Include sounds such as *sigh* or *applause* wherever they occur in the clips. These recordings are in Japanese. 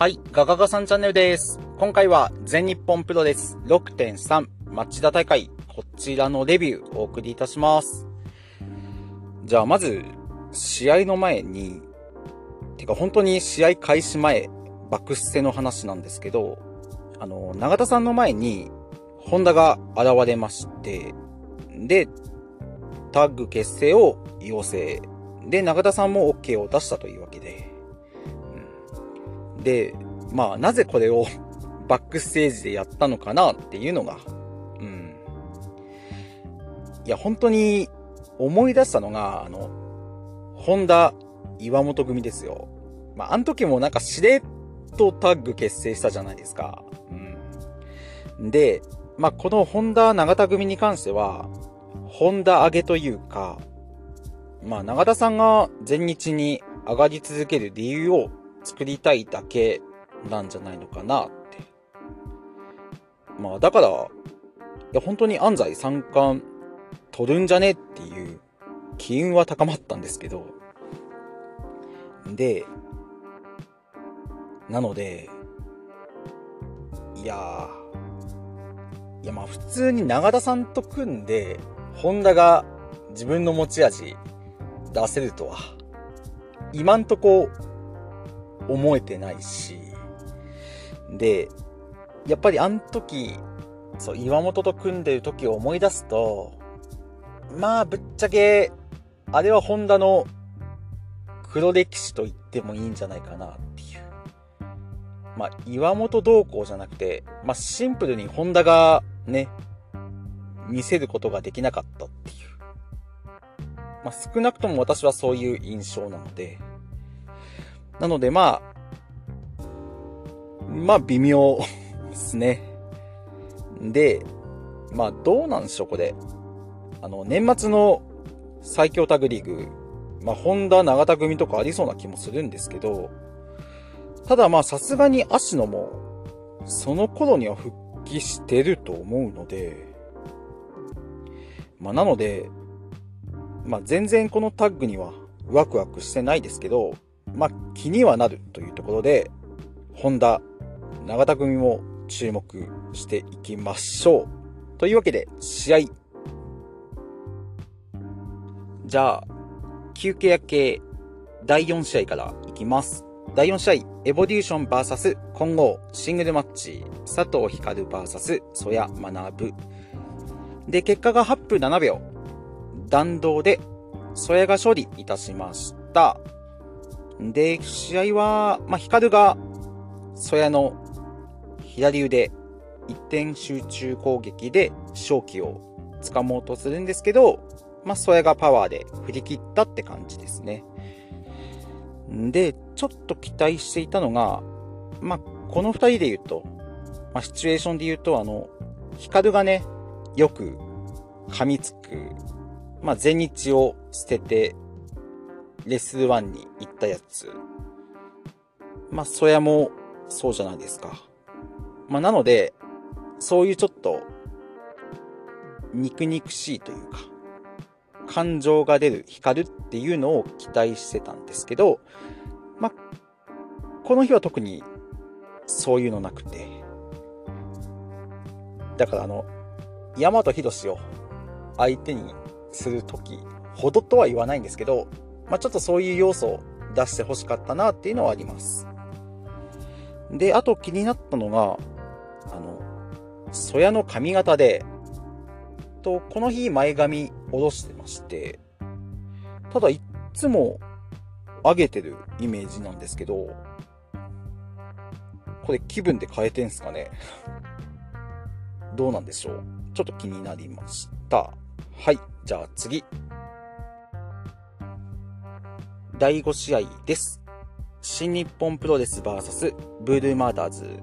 はい、ガガガさんチャンネルです。今回は全日本プロレス6.3町田大会、こちらのレビューお送りいたします。じゃあまず、試合の前に、てか本当に試合開始前、バックステの話なんですけど、あの、永田さんの前に、ホンダが現れまして、で、タッグ結成を要請。で、永田さんも OK を出したというわけで、で、まあ、なぜこれを *laughs* バックステージでやったのかなっていうのが、うん。いや、本当に思い出したのが、あの、ホンダ岩本組ですよ。まあ、あの時もなんかしれっとタッグ結成したじゃないですか。うん。で、まあ、このホンダ長田組に関しては、ホンダ上げというか、まあ、長田さんが全日に上がり続ける理由を作りたいだけなんじゃないのかなって。まあ、だから、いや、本当に安西三冠取るんじゃねっていう機運は高まったんですけど、で、なので、いや、いやまあ普通に長田さんと組んで、ホンダが自分の持ち味出せるとは、今んとこ思えてないし、で、やっぱりあの時、そう、岩本と組んでる時を思い出すと、まあ、ぶっちゃけ、あれはホンダの黒歴史と言ってもいいんじゃないかなっていう。まあ、岩本同行じゃなくて、まあ、シンプルにホンダがね、見せることができなかったっていう。まあ、少なくとも私はそういう印象なので、なのでまあ、まあ微妙 *laughs* ですね。で、まあどうなんでしょう、これ。あの、年末の最強タグリーグ、まあホンダ長田組とかありそうな気もするんですけど、ただまあさすがに足野も、その頃には復帰してると思うので、まあなので、まあ全然このタッグにはワクワクしてないですけど、まあ、気にはなるというところで、ホンダ、長田組も注目していきましょう。というわけで、試合。じゃあ、休憩明け、第4試合からいきます。第4試合、エボリューション VS 混合シングルマッチ、佐藤光 VS 曽谷学。で、結果が8分7秒。弾道で、曽谷が勝利いたしました。で、試合は、まあ、ヒカルが、ソヤの左腕、一点集中攻撃で勝機を掴もうとするんですけど、まあ、ソヤがパワーで振り切ったって感じですね。で、ちょっと期待していたのが、まあ、この二人で言うと、まあ、シチュエーションで言うと、あの、ヒカルがね、よく噛みつく、まあ、全日を捨てて、レッスル1に行ったやつ。まあ、そやもそうじゃないですか。まあ、なので、そういうちょっと、肉肉しいというか、感情が出る、光るっていうのを期待してたんですけど、まあ、この日は特にそういうのなくて、だからあの、大和博士を相手にするときほどとは言わないんですけど、まあ、ちょっとそういう要素を出して欲しかったなっていうのはあります。で、あと気になったのが、あの、ソヤの髪型で、と、この日前髪下ろしてまして、ただいっつも上げてるイメージなんですけど、これ気分で変えてんすかね？どうなんでしょう？ちょっと気になりました。はい、じゃあ次。第5試合です。新日本プロレス VS ブルーマーダーズ。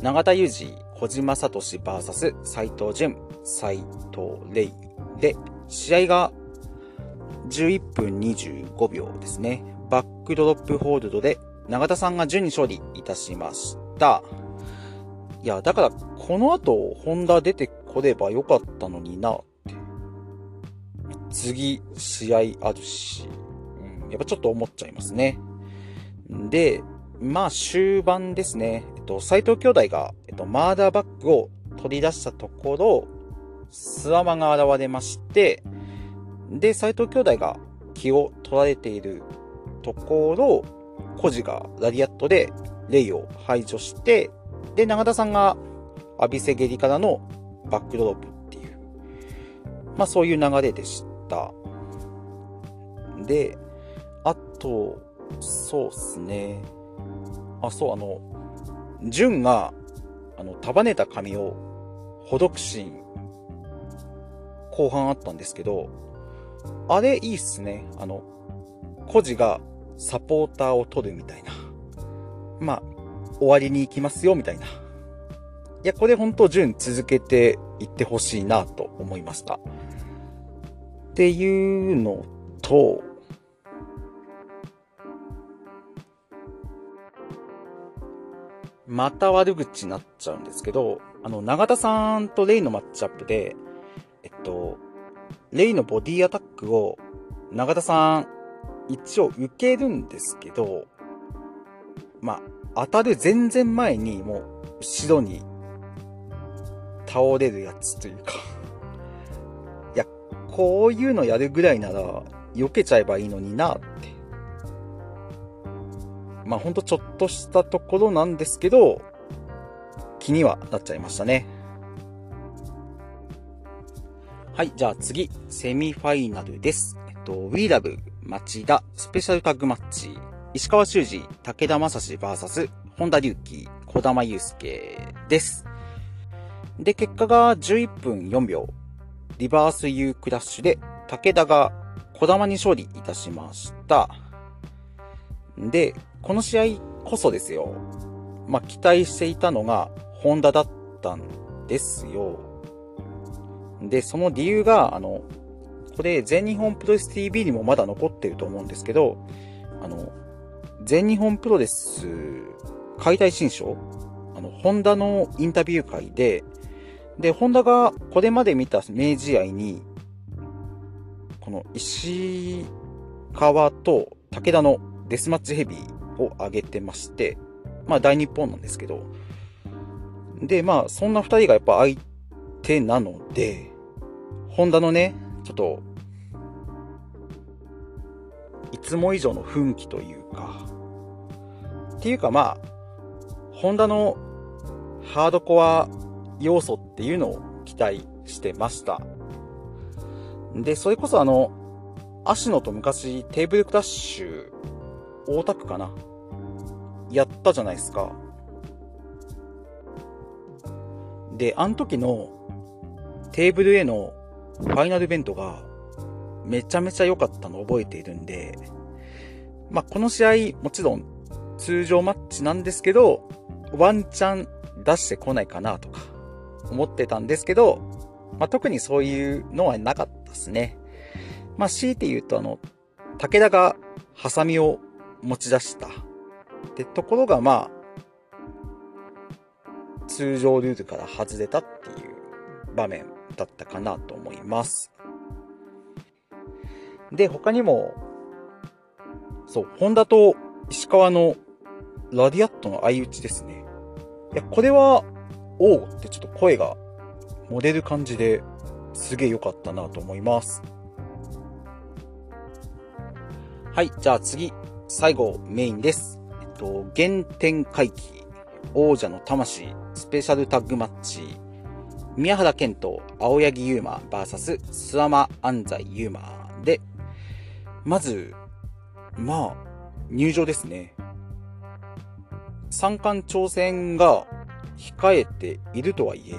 永田裕二、小島聡 VS 斎藤淳、斎藤レイで、試合が11分25秒ですね。バックドロップホールドで永田さんが順に勝利いたしました。いや、だからこの後、ホンダ出てこればよかったのになって。次、試合あるし。やっぱちょっと思っちゃいますね。で、まあ終盤ですね。えっと、斎藤兄弟が、えっと、マーダーバッグを取り出したところ、スワマが現れまして、で、斎藤兄弟が気を取られているところ、コジがラリアットでレイを排除して、で、長田さんがアビセゲリからのバックドロップっていう、まあそういう流れでした。で、あと、そうっすね。あ、そう、あの、ジュンが、あの、束ねた髪をほどくシーン、後半あったんですけど、あれいいっすね。あの、コジがサポーターを取るみたいな。まあ、終わりに行きますよ、みたいな。いや、これほんと順続けていってほしいなと思いました。っていうのと、また悪口になっちゃうんですけど、あの、永田さんとレイのマッチアップで、えっと、レイのボディアタックを永田さん一応受けるんですけど、まあ、当たる全然前にもう後ろに倒れるやつというかいや、こういうのやるぐらいなら避けちゃえばいいのになって。まあほんとちょっとしたところなんですけど、気にはなっちゃいましたね。はい、じゃあ次、セミファイナルです。えっと、We Love 町田スペシャルタッグマッチ、石川修司、武田正史 VS 本田隆起、小玉祐介です。で、結果が11分4秒、リバース U クラッシュで武田が小玉に勝利いたしました。で、この試合こそですよ。まあ、期待していたのが、ホンダだったんですよ。で、その理由が、あの、これ、全日本プロレス TV にもまだ残ってると思うんですけど、あの、全日本プロレス解体新書あの、ホンダのインタビュー会で、で、ホンダがこれまで見た明治愛に、この石川と武田のデスマッチヘビーを上げてまして、まあ大日本なんですけど、で、まあそんな二人がやっぱ相手なので、ホンダのね、ちょっと、いつも以上の奮起というか、っていうかまあ、ホンダのハードコア要素っていうのを期待してました。で、それこそあの、足野と昔テーブルクラッシュ大田区かなやったじゃないですか。で、あの時のテーブルへのファイナルイベントがめちゃめちゃ良かったのを覚えているんで、まあ、この試合もちろん通常マッチなんですけど、ワンチャン出してこないかなとか思ってたんですけど、まあ、特にそういうのはなかったですね。まあ、強いて言うとあの、武田がハサミを持ち出した。で、ところがまあ、通常ルールから外れたっていう場面だったかなと思います。で、他にも、そう、ホンダと石川のラディアットの相打ちですね。いや、これは、おうってちょっと声が漏れる感じですげえ良かったなと思います。はい、じゃあ次、最後、メインです。と、原点回帰、王者の魂、スペシャルタッグマッチ、宮原健人、青柳優馬 VS 諏訪間安西優馬で、まず、まあ、入場ですね。三冠挑戦が控えているとはいえ、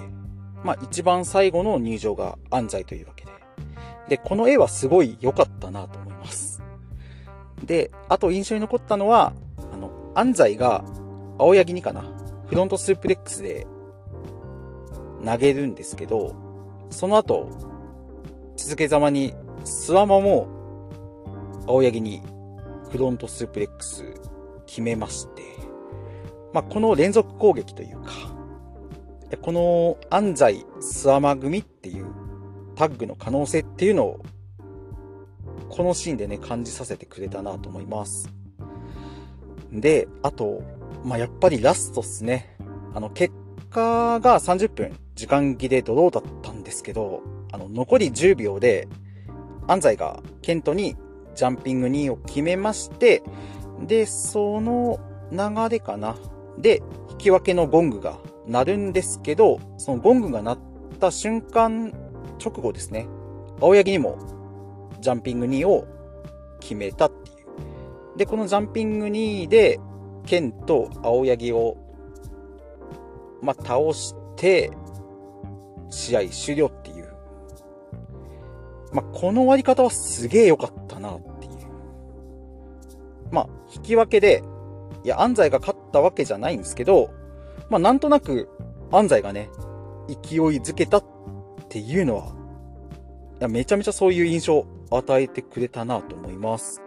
まあ一番最後の入場が安西というわけで。で、この絵はすごい良かったなと思います。で、あと印象に残ったのは、安西が、青柳にかな、フロントスープレックスで投げるんですけど、その後、続けざまに、スワマも、青柳にフロントスープレックス決めまして、まあ、この連続攻撃というか、この安西スワマ組っていうタッグの可能性っていうのをこのシーンでね、感じさせてくれたなと思います。で、あと、まあ、やっぱりラストっすね。あの、結果が30分、時間切れドローだったんですけど、あの、残り10秒で、安西がケントにジャンピング2を決めまして、で、その流れかな。で、引き分けのゴングが鳴るんですけど、そのゴングが鳴った瞬間直後ですね。青柳にもジャンピング2を決めたっ。で、このジャンピング2位で、ケンと青柳を、まあ、倒して、試合終了っていう。まあ、この終わり方はすげえ良かったなっていう。まあ、引き分けで、いや、安西が勝ったわけじゃないんですけど、まあ、なんとなく、安西がね、勢いづけたっていうのは、いや、めちゃめちゃそういう印象を与えてくれたなと思います。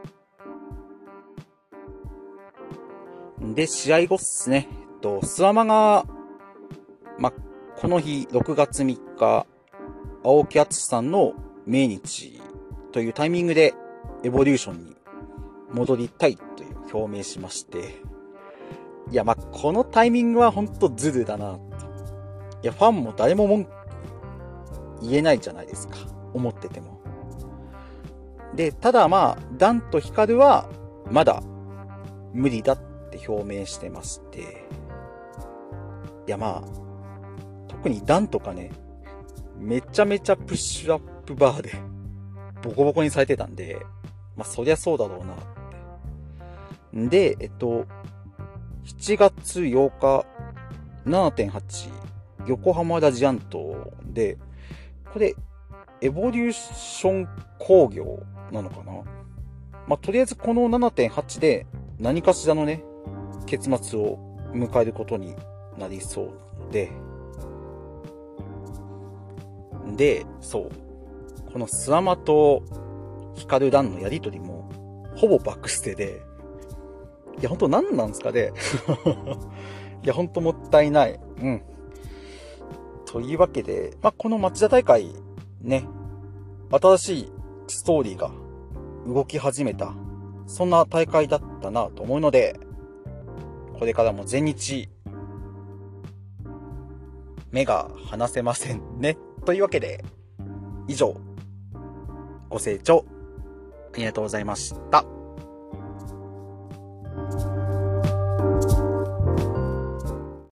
で、試合後っすね。えっと、スワマが、ま、この日、6月3日、青木敦さんの命日というタイミングで、エボリューションに戻りたいという表明しまして、いや、ま、このタイミングはほんとズルだな、と。いや、ファンも誰も文句言えないじゃないですか。思ってても。で、ただまあ、ダンとヒカルは、まだ、無理だっ表明してまして、いやまあ、特にダンとかね、めちゃめちゃプッシュアップバーで、ボコボコにされてたんで、まあそりゃそうだろうなって。んで、えっと、7月8日、7.8、横浜ラジアントで、これ、エボリューション工業なのかな？まあ、とりあえずこの7.8で何かしらのね、結末を迎えることになりそうで、で、そう。このスワマとヒカルダンのやりとりも、ほぼバックステで、いや、ほんと何なんですかね *laughs* いや、ほんともったいない。うん。というわけで、まあ、この町田大会、ね、新しいストーリーが動き始めた、そんな大会だったなと思うので、これからも全日、目が離せませんね。というわけで、以上、ご清聴ありがとうございました。